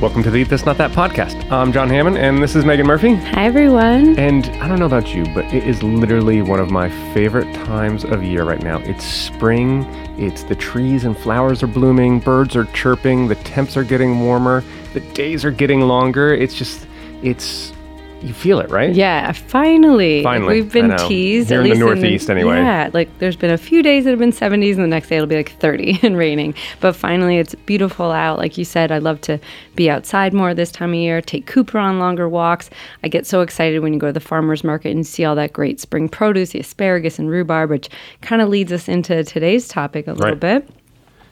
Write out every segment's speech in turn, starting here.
Welcome to the Eat This Not That podcast. I'm John Hammond, and this is Megan Murphy. Hi, everyone. And I don't know about you, but it is literally one of my favorite times of year right now. It's spring, it's the trees and flowers are blooming, birds are chirping, the temps are getting warmer, the days are getting longer. It's just, it's you feel it, right? Yeah, finally. Finally, We've been teased. Here at in the least Northeast anyway. Yeah, like there's been a few days that have been 70s, and the next day it'll be like 30 and raining. But finally, it's beautiful out. Like you said, I love to be outside more this time of year, take Cooper on longer walks. I get so excited when you go to the farmer's market and see all that great spring produce, the asparagus and rhubarb, which kind of leads us into today's topic a little Right. bit.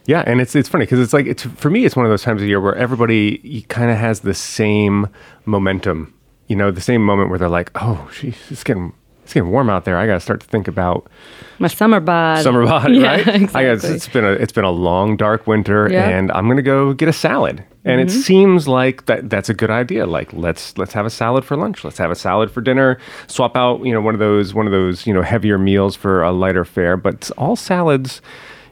Yeah, and it's it's funny because it's like it's for me it's one of those times of year where everybody kind of has the same momentum, you know, the same moment where they're like, oh, geez, it's getting it's getting warm out there. I got to start to think about My summer bod. summer body, Yeah, right? I guess it's been a it's been a long dark winter, Yeah. and I'm gonna go get a salad. And Mm-hmm. it seems like that that's a good idea. Like let's let's have a salad for lunch. Let's have a salad for dinner. Swap out you know one of those one of those you know heavier meals for a lighter fare. But all salads,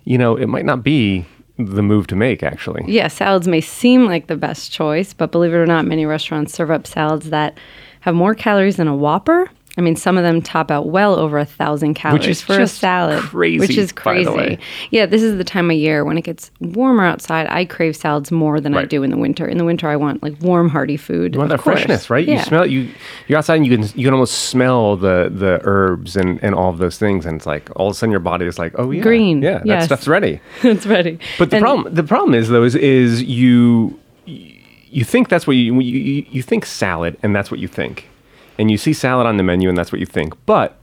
you know, it might not be the move to make actually. Yeah, salads may seem like the best choice, but believe it or not, many restaurants serve up salads that have more calories than a Whopper. I mean, some of them top out well over a thousand calories for a salad, crazy, which is by the way. crazy. Yeah, this is the time of year when it gets warmer outside. I crave salads more than I do in the winter. In the winter, I want like warm, hearty food. You want that course. freshness, right? You smell you. You're outside, and you can you can almost smell the the herbs and and all of those things, and it's like all of a sudden your body is like, oh yeah, Green, yeah, that yes. stuff's ready. it's ready. But the And- problem, the problem is though, is, is you you think that's what you, you you think salad, and that's what you think, and you see salad on the menu, and that's what you think, but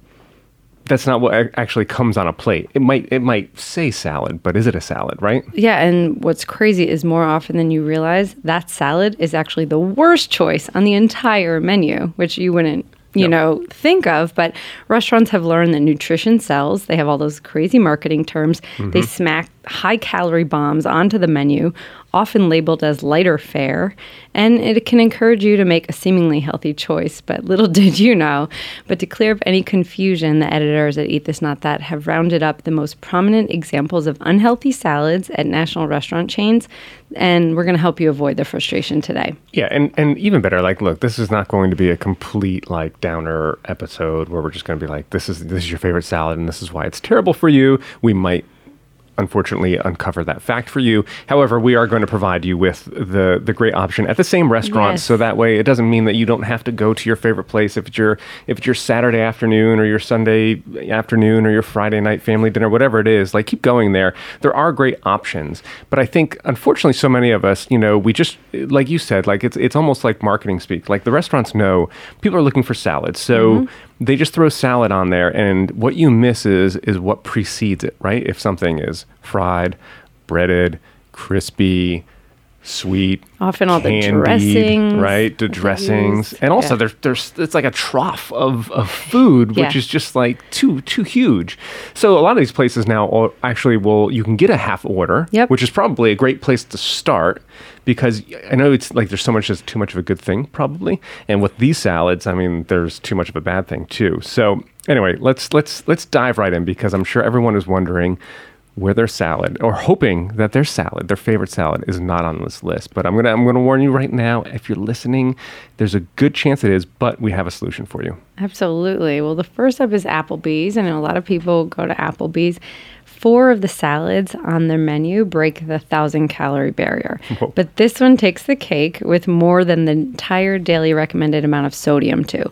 that's not what actually comes on a plate. It might it might say salad, but is it a salad, right? Yeah, and what's crazy is more often than you realize that salad is actually the worst choice on the entire menu, which you wouldn't, you Yep. know, think of. But restaurants have learned that nutrition sells. They have all those crazy marketing terms. They mm-hmm. smack high calorie bombs onto the menu, often labeled as lighter fare, and it can encourage you to make a seemingly healthy choice. But little did you know, but to clear up any confusion, the editors at Eat This Not That have rounded up the most prominent examples of unhealthy salads at national restaurant chains, and we're going to help you avoid the frustration today. Yeah, and and even better, like, look, this is not going to be a complete like downer episode where we're just going to be like, this is this is your favorite salad, and this is why it's terrible for you. We might unfortunately uncover that fact for you. However, we are going to provide you with the the great option at the same restaurant, Yes. so that way it doesn't mean that you don't have to go to your favorite place if it's your if it's your Saturday afternoon or your Sunday afternoon or your Friday night family dinner, whatever it is. Like keep going there. There are great options, but I think unfortunately so many of us, you know, we just like you said, like it's it's almost like marketing speak. Like the restaurants know people are looking for salads, so mm-hmm. They just throw salad on there, and what you miss is is what precedes it, right? If something is fried, breaded, crispy, sweet, Often all the candied, dressings right? The dressings, and also Yeah. there's there's it's like a trough of, of food, which Yeah. is just like too too huge. So a lot of these places now actually will you can get a half order, Yep. which is probably a great place to start because I know it's like there's so much that's too much of a good thing probably, and with these salads, I mean there's too much of a bad thing too. So anyway, let's let's let's dive right in because I'm sure everyone is wondering where their salad or hoping that their salad, their favorite salad, is not on this list. But I'm gonna I'm gonna warn you right now, if you're listening, there's a good chance it is, but we have a solution for you. Absolutely. Well, the first up is Applebee's. Know a lot of people go to Applebee's. Four of the salads on their menu break the thousand calorie barrier. Whoa. But this one takes the cake with more than the entire daily recommended amount of sodium, too.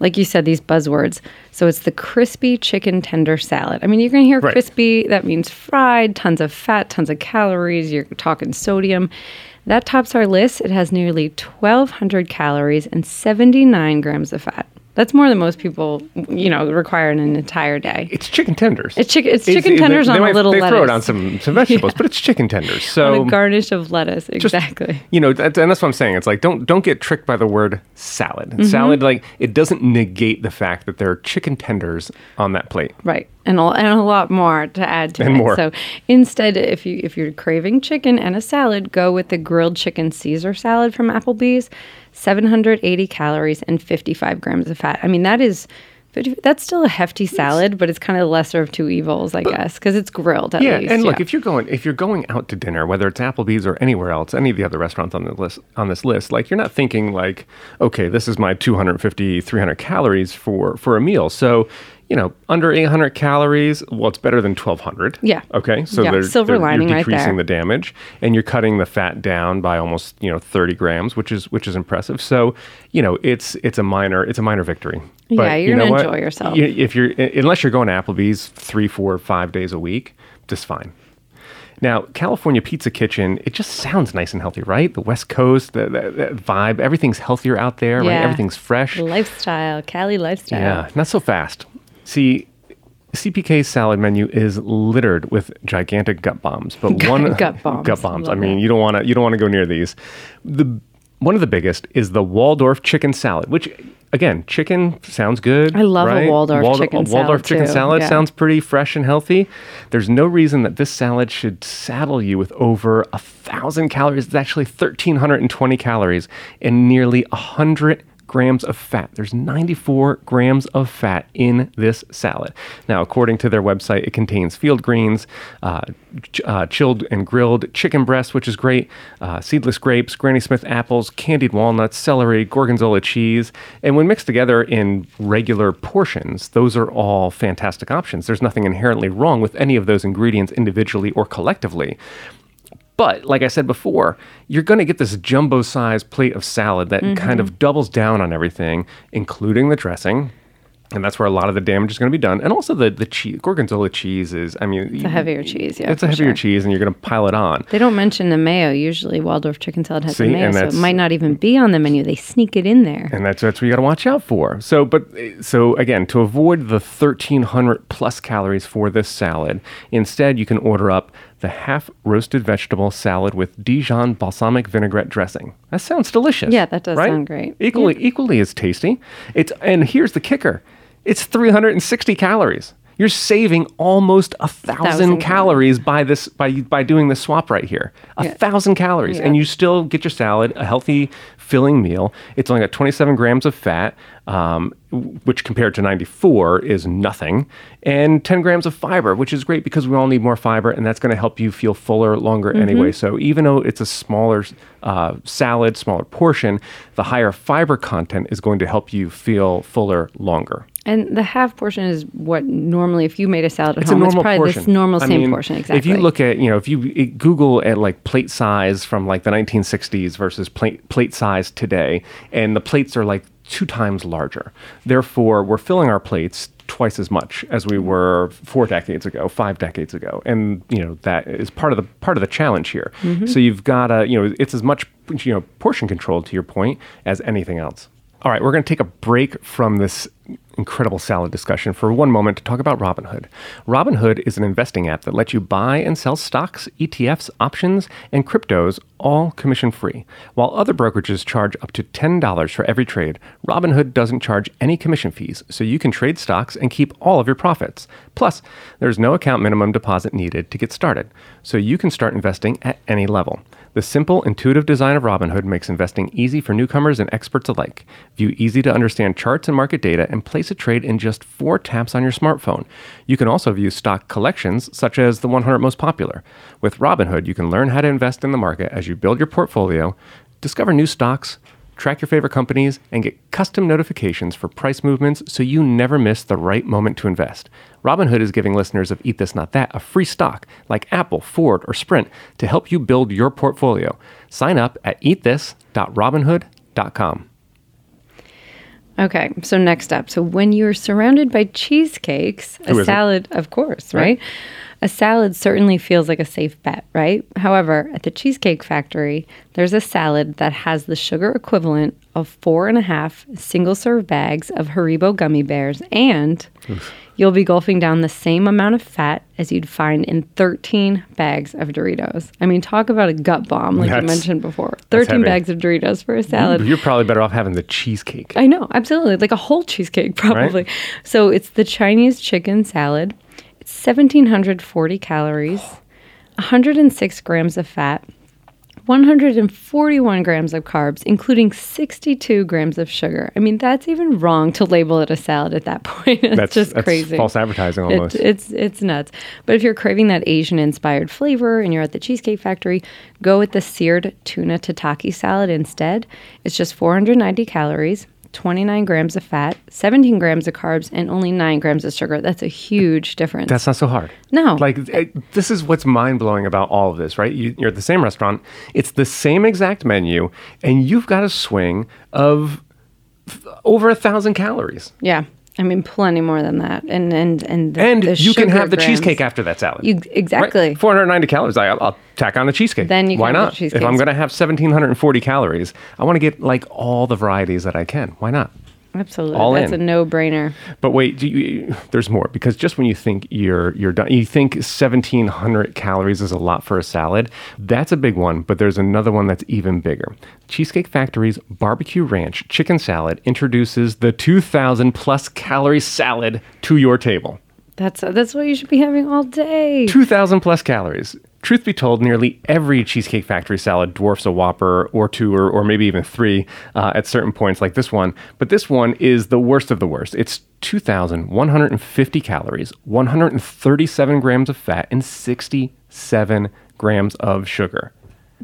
Like you said, these buzzwords. So it's the crispy chicken tender salad. I mean, you're going to hear Right. crispy, that means fried, tons of fat, tons of calories. You're talking sodium. That tops our list. It has nearly 1,200 calories and 79 grams of fat. That's more than most people, you know, require in an entire day. It's chicken tenders. It's chicken- it's chicken tenders on a little They throw it on some, some vegetables, but it's chicken tenders. So On a garnish of lettuce, just- exactly. you know, that, and that's what I'm saying. It's like don't don't get tricked by the word salad. Mm-hmm. Salad, like it doesn't negate the fact that there are chicken tenders on that plate. Right. And a, and a lot more to add to And it. more. So instead, if you if you're craving chicken and a salad, go with the grilled chicken Caesar salad from Applebee's, 780 calories and 55 grams of fat. I mean, that is 50, that's still a hefty salad, but it's kind of the lesser of two evils, I guess, because it's grilled at yeah, least. and look, if you're going if you're going out to dinner, whether it's Applebee's or anywhere else, any of the other restaurants on the list on this list, like you're not thinking like, okay, this is my 250, 300 calories for for a meal. So, you know, under 800 calories, well, it's better than 1200. Yeah. Okay. So Yeah, they're, silver they're- lining you're right decreasing there. the damage, and you're cutting the fat down by almost you know 30 grams, which is which is impressive. So, you know, it's it's a minor it's a minor victory. Yeah, you you're know gonna what? enjoy yourself. You- if you're unless you're going to Applebee's three, four, five days a week, just fine. Now, California Pizza Kitchen, it just sounds nice and healthy, right? The West Coast, the, the, that vibe, everything's healthier out there, right? Everything's fresh. lifestyle, Cali lifestyle. Yeah, not so fast. See, CPK's salad menu is littered with gigantic gut bombs, but one Gut bombs. Gut bombs. I mean, you don't want to you don't want to go near these. The one of the biggest is the Waldorf chicken salad, which again, chicken sounds good. I love a right? Waldorf chicken a Waldorf salad, chicken too. salad Yeah. sounds pretty fresh and healthy. There's no reason that this salad should saddle you with over a thousand calories. It's actually 1,320 calories and nearly a hundred grams of fat. There's 94 grams of fat in this salad. Now, according to their website, it contains field greens, uh, ch- uh, chilled and grilled chicken breast, which is great, uh, seedless grapes, Granny Smith apples, candied walnuts, celery, gorgonzola cheese. And when mixed together in regular portions, those are all fantastic options. There's nothing inherently wrong with any of those ingredients individually or collectively. But like I said before, you're going to get this jumbo sized plate of salad that mm-hmm. kind of doubles down on everything, including the dressing. And that's where a lot of the damage is going to be done. And also the, the cheese, gorgonzola cheese is, I mean, It's a heavier cheese, yeah. it's a heavier sure. cheese and you're going to pile it on. They don't mention the mayo. Usually, Waldorf chicken salad has See, the mayo, so it might not even be on the menu. They sneak it in there. And that's, that's what you got to watch out for. So, but so again, to avoid the 1300 plus calories for this salad, instead you can order up the half roasted vegetable salad with Dijon balsamic vinaigrette dressing. That sounds delicious. Yeah, that does right? sound great. Equally, equally as tasty. It's and here's the kicker: it's 360 calories. You're saving almost a thousand, Thousand calories by this by by doing this swap right here. A Yeah. thousand calories, and you still get your salad, a healthy, filling meal. It's only got 27 grams of fat, um, which compared to 94 is nothing, and 10 grams of fiber, which is great because we all need more fiber, and that's going to help you feel fuller longer Mm-hmm. anyway. So even though it's a smaller uh, salad, smaller portion, the higher fiber content is going to help you feel fuller longer. And the half portion is what normally, if you made a salad at It's a home, normal it's probably portion. this normal I same mean, portion. Exactly. If you look at, you know, if you Google at like plate size from like the 1960s versus plate, plate size today, and the plates are like two times larger. Therefore, we're filling our plates twice as much as we were four decades ago, five decades ago, and you know that is part of the part of the challenge here. Mm-hmm. So you've got to, you know, it's as much you know portion control to your point as anything else. All right, we're going to take a break from this incredible salad discussion for one moment to talk about Robinhood. Robinhood is an investing app that lets you buy and sell stocks, ETFs, options, and cryptos all commission free. While other brokerages charge up to $10 for every trade, Robinhood doesn't charge any commission fees, so you can trade stocks and keep all of your profits. Plus, there's no account minimum deposit needed to get started, so you can start investing at any level. The simple, intuitive design of Robinhood makes investing easy for newcomers and experts alike. View easy to understand charts and market data and place a trade in just four taps on your smartphone. You can also view stock collections, such as the 100 most popular. With Robinhood, you can learn how to invest in the market as you build your portfolio, discover new stocks, track your favorite companies, and get custom notifications for price movements so you never miss the right moment to invest. Robinhood is giving listeners of Eat This Not That a free stock like Apple, Ford, or Sprint to help you build your portfolio. Sign up at eatthis.robinhood.com. Okay, so next up. So when you're surrounded by cheesecakes, Who a salad, of course, Right. right? A salad certainly feels like a safe bet, right? However, at the Cheesecake Factory, there's a salad that has the sugar equivalent of four and a half single serve bags of Haribo gummy bears, and you'll be gulping down the same amount of fat as you'd find in 13 bags of Doritos. I mean, talk about a gut bomb, like you That's- mentioned before. 13 bags of Doritos for a salad. You're probably better off having the cheesecake. I know, absolutely. Like a whole cheesecake, probably. So it's the Chinese chicken salad. It's 1,740 calories, 106 grams of fat, 141 grams of carbs, including 62 grams of sugar. I mean, that's even wrong to label it a salad at that point. it's That's just that's crazy. false advertising It- almost. it's it's nuts. But if you're craving that Asian inspired flavor and you're at the Cheesecake Factory, go with the seared tuna tataki salad instead. It's just 490 calories, 29 grams of fat, 17 grams of carbs, and only 9 grams of sugar. That's a huge difference. That's not so hard. No. Like, this is what's mind blowing about all of this, right? You, you're at the same restaurant, it's the same exact menu, and you've got a swing of over a thousand calories. yeah. I mean, plenty more than that. And and and the, And the you can have the grams- cheesecake after that salad. You- exactly. 490 calories. I, I'll tack on a cheesecake. Then you can Why have the not? If. I'm going to have 1,740 calories, I want to get like all the varieties that I can. Why not? Absolutely. all That's in. a no brainer. But wait, do you, there's more because just when you think you're you're done, you think 1,700 calories is a lot for a salad. That's a big one, but there's another one that's even bigger. Cheesecake Factory's barbecue ranch chicken salad introduces the 2,000 plus calorie salad to your table. That's that's what you should be having all day. 2,000 plus calories. Truth be told, nearly every Cheesecake Factory salad dwarfs a Whopper or two or, or maybe even three uh, at certain points, like this one. But this one is the worst of the worst. It's 2,150 calories, 137 grams of fat, and 67 grams of sugar.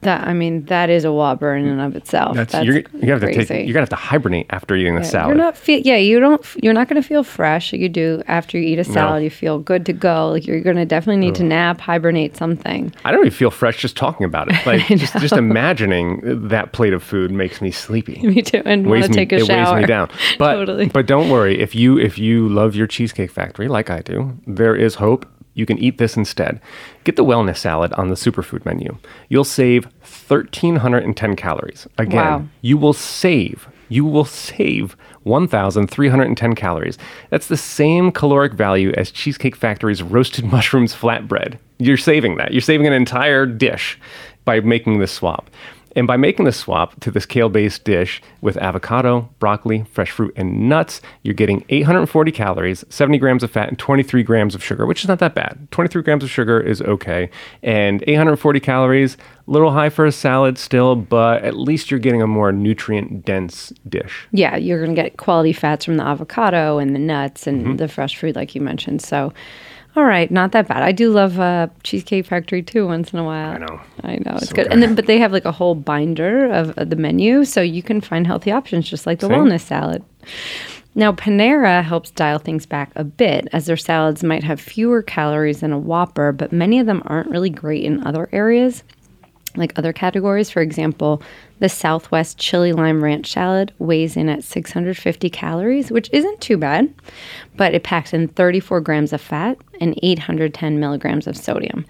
That I mean, that is a whopper in and of itself. That's, you're, you have to take. You're gonna have to hibernate after eating the salad. You're not feel yeah, you don't you're not going to feel fresh. You do after you eat a salad, you feel good to go. Like you're going to definitely need to nap, hibernate something. I don't even feel fresh just talking about it. Like just, just imagining that plate of food makes me sleepy. Me too. And want to take a it shower. weighs me down. But Totally. but don't worry if you if you love your cheesecake factory like I do, there is hope. You can eat this instead. Get the wellness salad on the superfood menu. You'll save 1310 calories. Again, Wow. you will save you will save 1,310 calories. That's the same caloric value as Cheesecake Factory's roasted mushrooms flatbread. You're saving that. You're saving an entire dish by making this swap. And by making the swap to this kale based dish with avocado, broccoli, fresh fruit, and nuts, you're getting 840 calories, 70 grams of fat, and 23 grams of sugar, which is not that bad. 23 grams of sugar is okay. And 840 calories, a little high for a salad still, but at least you're getting a more nutrient dense dish. Yeah, you're going to get quality fats from the avocado and the nuts and Mm-hmm. the fresh fruit, like you mentioned. So, all right, not that bad. I do love uh, Cheesecake Factory too. Once in a while, I know. I know it's So good. good. And then, but they have like a whole binder of, of the menu, so you can find healthy options, just like the See? wellness salad. Now, Panera helps dial things back a bit, as their salads might have fewer calories than a Whopper, but many of them aren't really great in other areas like other categories. For example, the Southwest Chili Lime Ranch salad weighs in at 650 calories, which isn't too bad, but it packs in 34 grams of fat and 810 milligrams of sodium.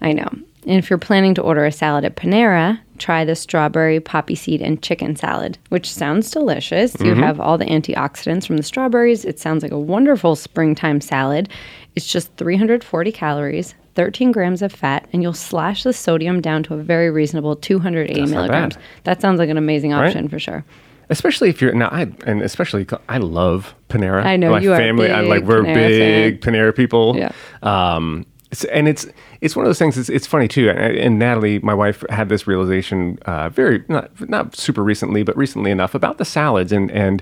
I know. And if you're planning to order a salad at Panera, try the strawberry, poppy seed, and chicken salad, which sounds delicious. You mm-hmm. have all the antioxidants from the strawberries. It sounds like a wonderful springtime salad. It's just 340 calories, 13 grams of fat, and you'll slash the sodium down to a very reasonable 280 That's milligrams. That sounds like an amazing option for sure. Especially if you're now, I and especially I love Panera. I know, my you are a family. I like we're Panera big Panera people. Yeah. Um, it's, and it's it's one of those things. It's, it's funny too. And, and Natalie, my wife, had this realization uh, very not not super recently, but recently enough about the salads. And and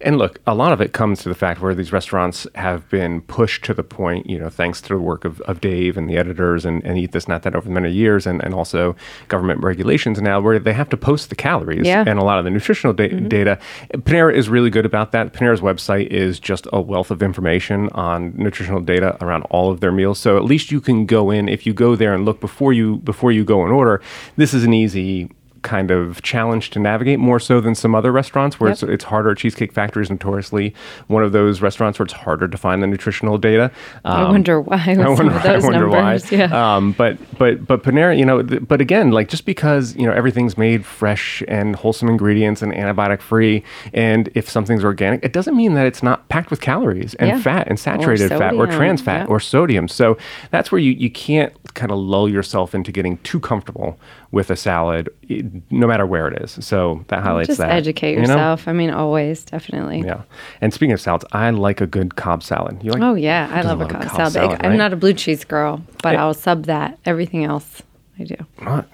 and look, a lot of it comes to the fact where these restaurants have been pushed to the point, you know, thanks to the work of, of Dave and the editors and, and Eat This Not That over many years, and, and also government regulations now, where they have to post the calories Yeah. and a lot of the nutritional da- data. Panera is really good about that. Panera's website is just a wealth of information on nutritional data around all of their meals. So at least you can go in if you go there and look before you before you go and order. This is an easy kind of challenge to navigate more so than some other restaurants where Yep. it's, it's harder. Cheesecake Factory is notoriously one of those restaurants where it's harder to find the nutritional data. I Um, wonder why I wonder, those I wonder numbers. why. Yeah. Um, but but but Panera, you know, th- but again, like just because you know everything's made fresh and wholesome ingredients and antibiotic free, and if something's organic, it doesn't mean that it's not packed with calories and Yeah. fat and saturated fat or trans fat yeah. or sodium. So that's where you you can't kind of lull yourself into getting too comfortable with a salad, i- no matter where it is. So that highlights Just that. educate you know? yourself. I mean, always, definitely. Yeah. And speaking of salads, I like a good Cobb salad. You like? Oh yeah, I love a love a Cobb Cobb salad. salad, I'm not a blue cheese girl, but Yeah. I'll sub that. Everything else, I do. Not,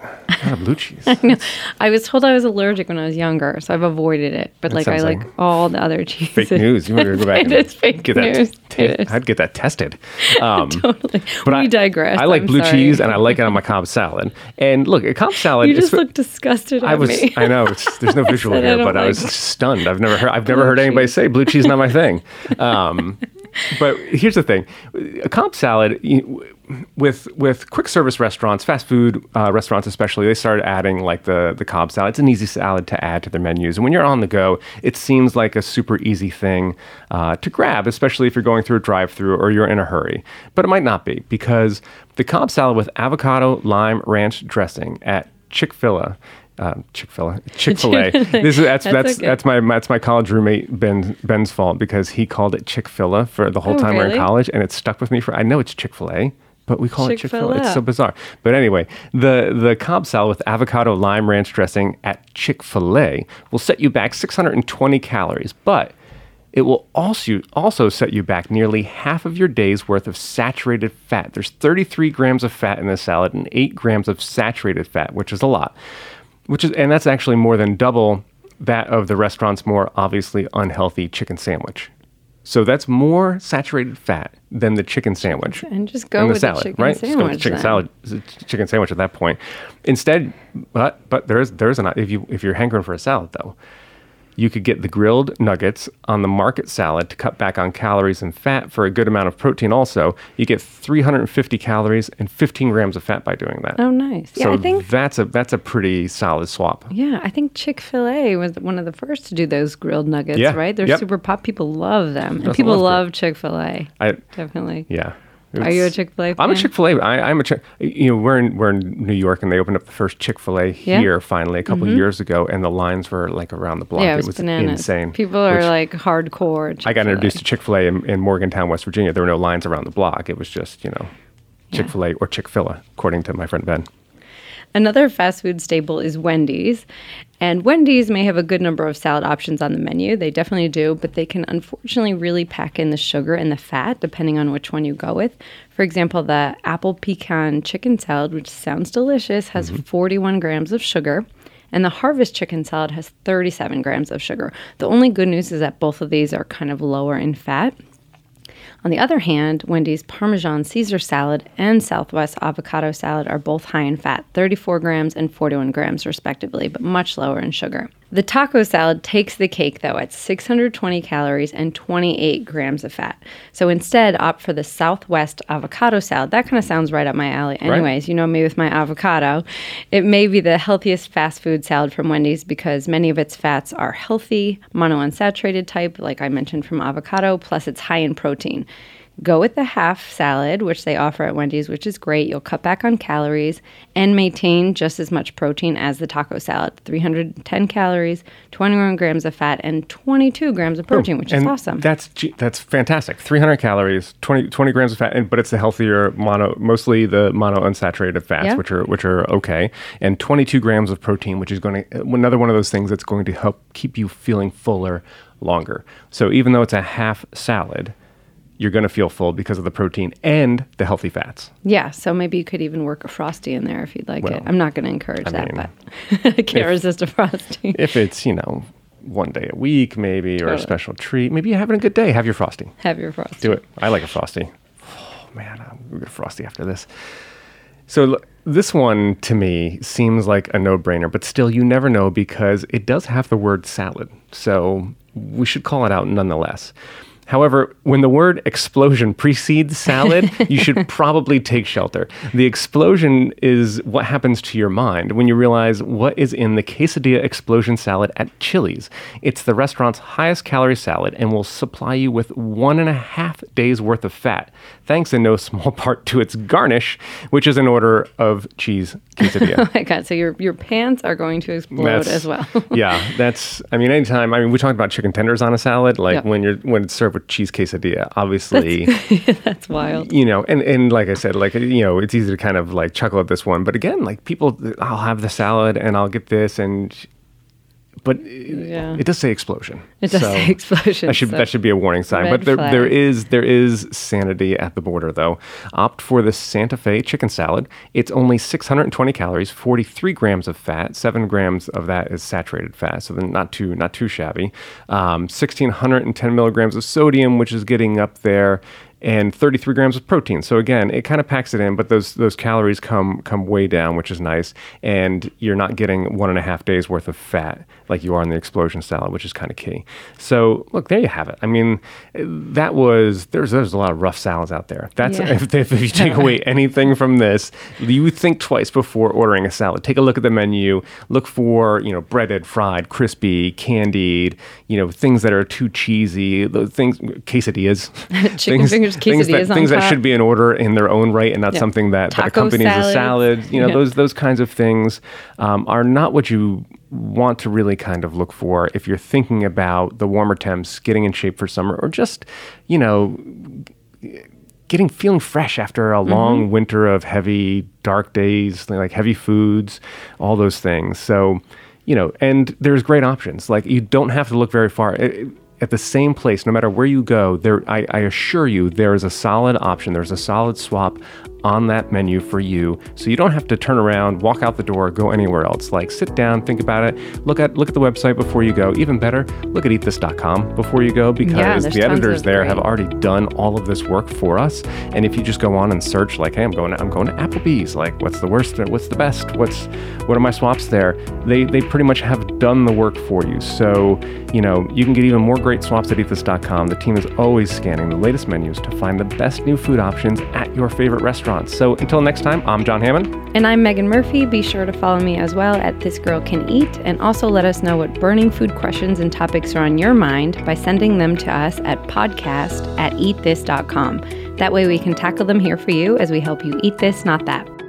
blue cheese. I was told I was allergic when I was younger, so I've avoided it. But like I like, like all the other cheeses. Fake news. You better go back. it and is fake get news. That t- It is. I'd get that tested. Um, totally. but we I digress. I like I'm blue sorry. cheese, and I like it on my Cobb salad. And look, a Cobb salad. You just look disgusted I at was. me. I know. It's, there's no visual I here, but I was stunned. I've never heard. I've never heard anybody cheese. say blue cheese not my thing. Um, but here's the thing: a Cobb salad. You, with with quick service restaurants, fast food uh, restaurants especially, they started adding like the the Cobb salad. It's an easy salad to add to their menus, and when you're on the go, it seems like a super easy thing uh, to grab, especially if you're going through a drive-through or you're in a hurry. But it might not be because the Cobb salad with avocado lime ranch dressing at Chick Fil A. Uh, Chick Fil A, Chick Fil A. This is that's That's that's okay. that's my that's my college roommate Ben Ben's fault because he called it Chick Fil A for the whole Oh, time we we're in college, and it stuck with me for. I know it's Chick Fil A, but we call it Chick Fil A. It's Chick-fil-A. so bizarre. But anyway, the the Cobb salad with avocado lime ranch dressing at Chick Fil A will set you back 620 calories, but it will also also set you back nearly half of your day's worth of saturated fat. There's 33 grams of fat in this salad and 8 grams of saturated fat, which is a lot. Which is and that's actually more than double that of the restaurant's more obviously unhealthy chicken sandwich. So that's more saturated fat than the chicken sandwich And just go and the with the salad, chicken right? Just go with the chicken salad, chicken sandwich at that point. Instead, but but there is there is an if you if you're hankering for a salad though, you could get the grilled nuggets on the market salad to cut back on calories and fat for a good amount of protein. Also, you get 350 calories and 15 grams of fat by doing that. Oh, nice. Yeah, I think. that's a that's a pretty solid swap. Yeah, I think Chick Fil A was one of the first to do those grilled nuggets. Yeah, Right? They're yep. super pop. People love them, and people love love Chick Fil A. I Definitely. yeah. Are you a Chick Fil A? I'm a? Chick Fil A. I'm a Chick. You know, we're in we're in New York, and they opened up the first Chick Fil A Yeah. Mm-hmm. here finally a couple years ago, and the lines were like around the block. Yeah, it was, bananas. insane. People are like hardcore. I got Chick-fil-A. introduced to Chick Fil A in, in Morgantown, West Virginia. There were no lines around the block. It was just you know, Chick Fil A or Chick Fil A, according to my friend Ben. Another fast food staple is Wendy's. And Wendy's may have a good number of salad options on the menu. They definitely do, but they can unfortunately really pack in the sugar and the fat depending on which one you go with. For example, the apple pecan chicken salad, which sounds delicious, has mm-hmm. 41 grams of sugar. And the harvest chicken salad has 37 grams of sugar. The only good news is that both of these are kind of lower in fat. On the other hand, Wendy's Parmesan Caesar salad and Southwest avocado salad are both high in fat, 34 grams and 41 grams respectively, but much lower in sugar. The taco salad takes the cake though at 620 calories and 28 grams of fat. So instead, opt for the Southwest avocado salad. That kind of sounds right up my alley. Anyways, you know me with my avocado. It may be the healthiest fast food salad from Wendy's because many of its fats are healthy, monounsaturated type, like I mentioned from avocado, plus it's high in protein. Go with the half salad, which they offer at Wendy's, which is great. You'll cut back on calories and maintain just as much protein as the taco salad 310 calories, 21 grams of fat, and 22 grams of oh, protein, which is awesome. That's that's fantastic. 300 calories, 20, 20 grams of fat, and, but it's the healthier mono, mostly the monounsaturated fats, Yeah. which are which are okay, and 22 grams of protein, which is going to another one of those things that's going to help keep you feeling fuller longer. So even though it's a half salad, you're going to feel full because of the protein and the healthy fats. yeah, so maybe you could even work a frosty in there if you'd like Well, it. I'm not going to encourage I that, mean, but I can't resist a frosty. If it's you know one day a week maybe or a special treat, maybe you're having a good day, have your frosty. Have your frosty. Do it. I like a frosty. Oh man, I'm gonna get a frosty after this. So this one to me seems like a no-brainer, but still, you never know because it does have the word salad. So we should call it out nonetheless. However, when the word explosion precedes salad, you should probably take shelter. The explosion is what happens to your mind when you realize what is in the quesadilla explosion salad at Chili's. It's the restaurant's highest calorie salad and will supply you with one and a half days worth of fat, thanks in no small part to its garnish, which is an order of cheese quesadilla. Oh my god! So your your pants are going to explode That's- as well. yeah, that's. I mean, anytime. I mean, we talked about chicken tenders on a salad. Like Yep. when you're when it's served with cheese quesadilla, obviously, That's wild. you know, and and like I said, like you know, it's easy to kind of like chuckle at this one, but again, like people, I'll have the salad and I'll get this, and but it, it does say explosion. It does say explosion, That should so that should be a warning sign. But there, there is there is sanity at the border though. Opt for the Santa Fe chicken salad. It's only 620 calories, 43 grams of fat. Seven grams of that is saturated fat, so then not too not too shabby. Um, 1610 milligrams of sodium, which is getting up there and 33 grams of protein. So again, it kind of packs it in, but those those calories come come way down, which is nice. And you're not getting one and a half days worth of fat like you are in the explosion salad, which is kind of key. So look, there you have it. I mean, that was there's there's a lot of rough salads out there. That's Yeah. if, if you take away anything from this, you think twice before ordering a salad. Take a look at the menu. Look for you know breaded, fried, crispy, candied. You know things that are too cheesy. Those things quesadillas. Chicken things, fingers, things that, things that should be in order in their own right and not something that, that accompanies a salad. You know those those kinds of things um, are not what you want to really kind of look for if you're thinking about the warmer temps, getting in shape for summer, or just you know getting feeling fresh after a long Mm-hmm. winter of heavy dark days like heavy foods all those things. So you know and there's great options. Like you don't have to look very far. It- at the same place no matter where you go there I, I assure you there is a solid option there's a solid swap on that menu for you so you don't have to turn around walk out the door go anywhere else like sit down think about it look at look at the website before you go even better look at eatthis.com before you go because there's the editors there great- have already done all of this work for us. And if you just go on and search, like, hey, I'm going, to, I'm going to Applebee's. Like, what's the worst? What's the best? What's, what are my swaps there? They, they pretty much have done the work for you. So, you know, you can get even more great swaps at eatthis.com. The team is always scanning the latest menus to find the best new food options at your favorite restaurants. So until next time, I'm John Hammond. And I'm Megan Murphy. Be sure to follow me as well at This Girl Can Eat, and also let us know what burning food questions and topics are on your mind by sending them to us at podcast at eatthis.com. That way we can tackle them here for you as we help you eat this, not that.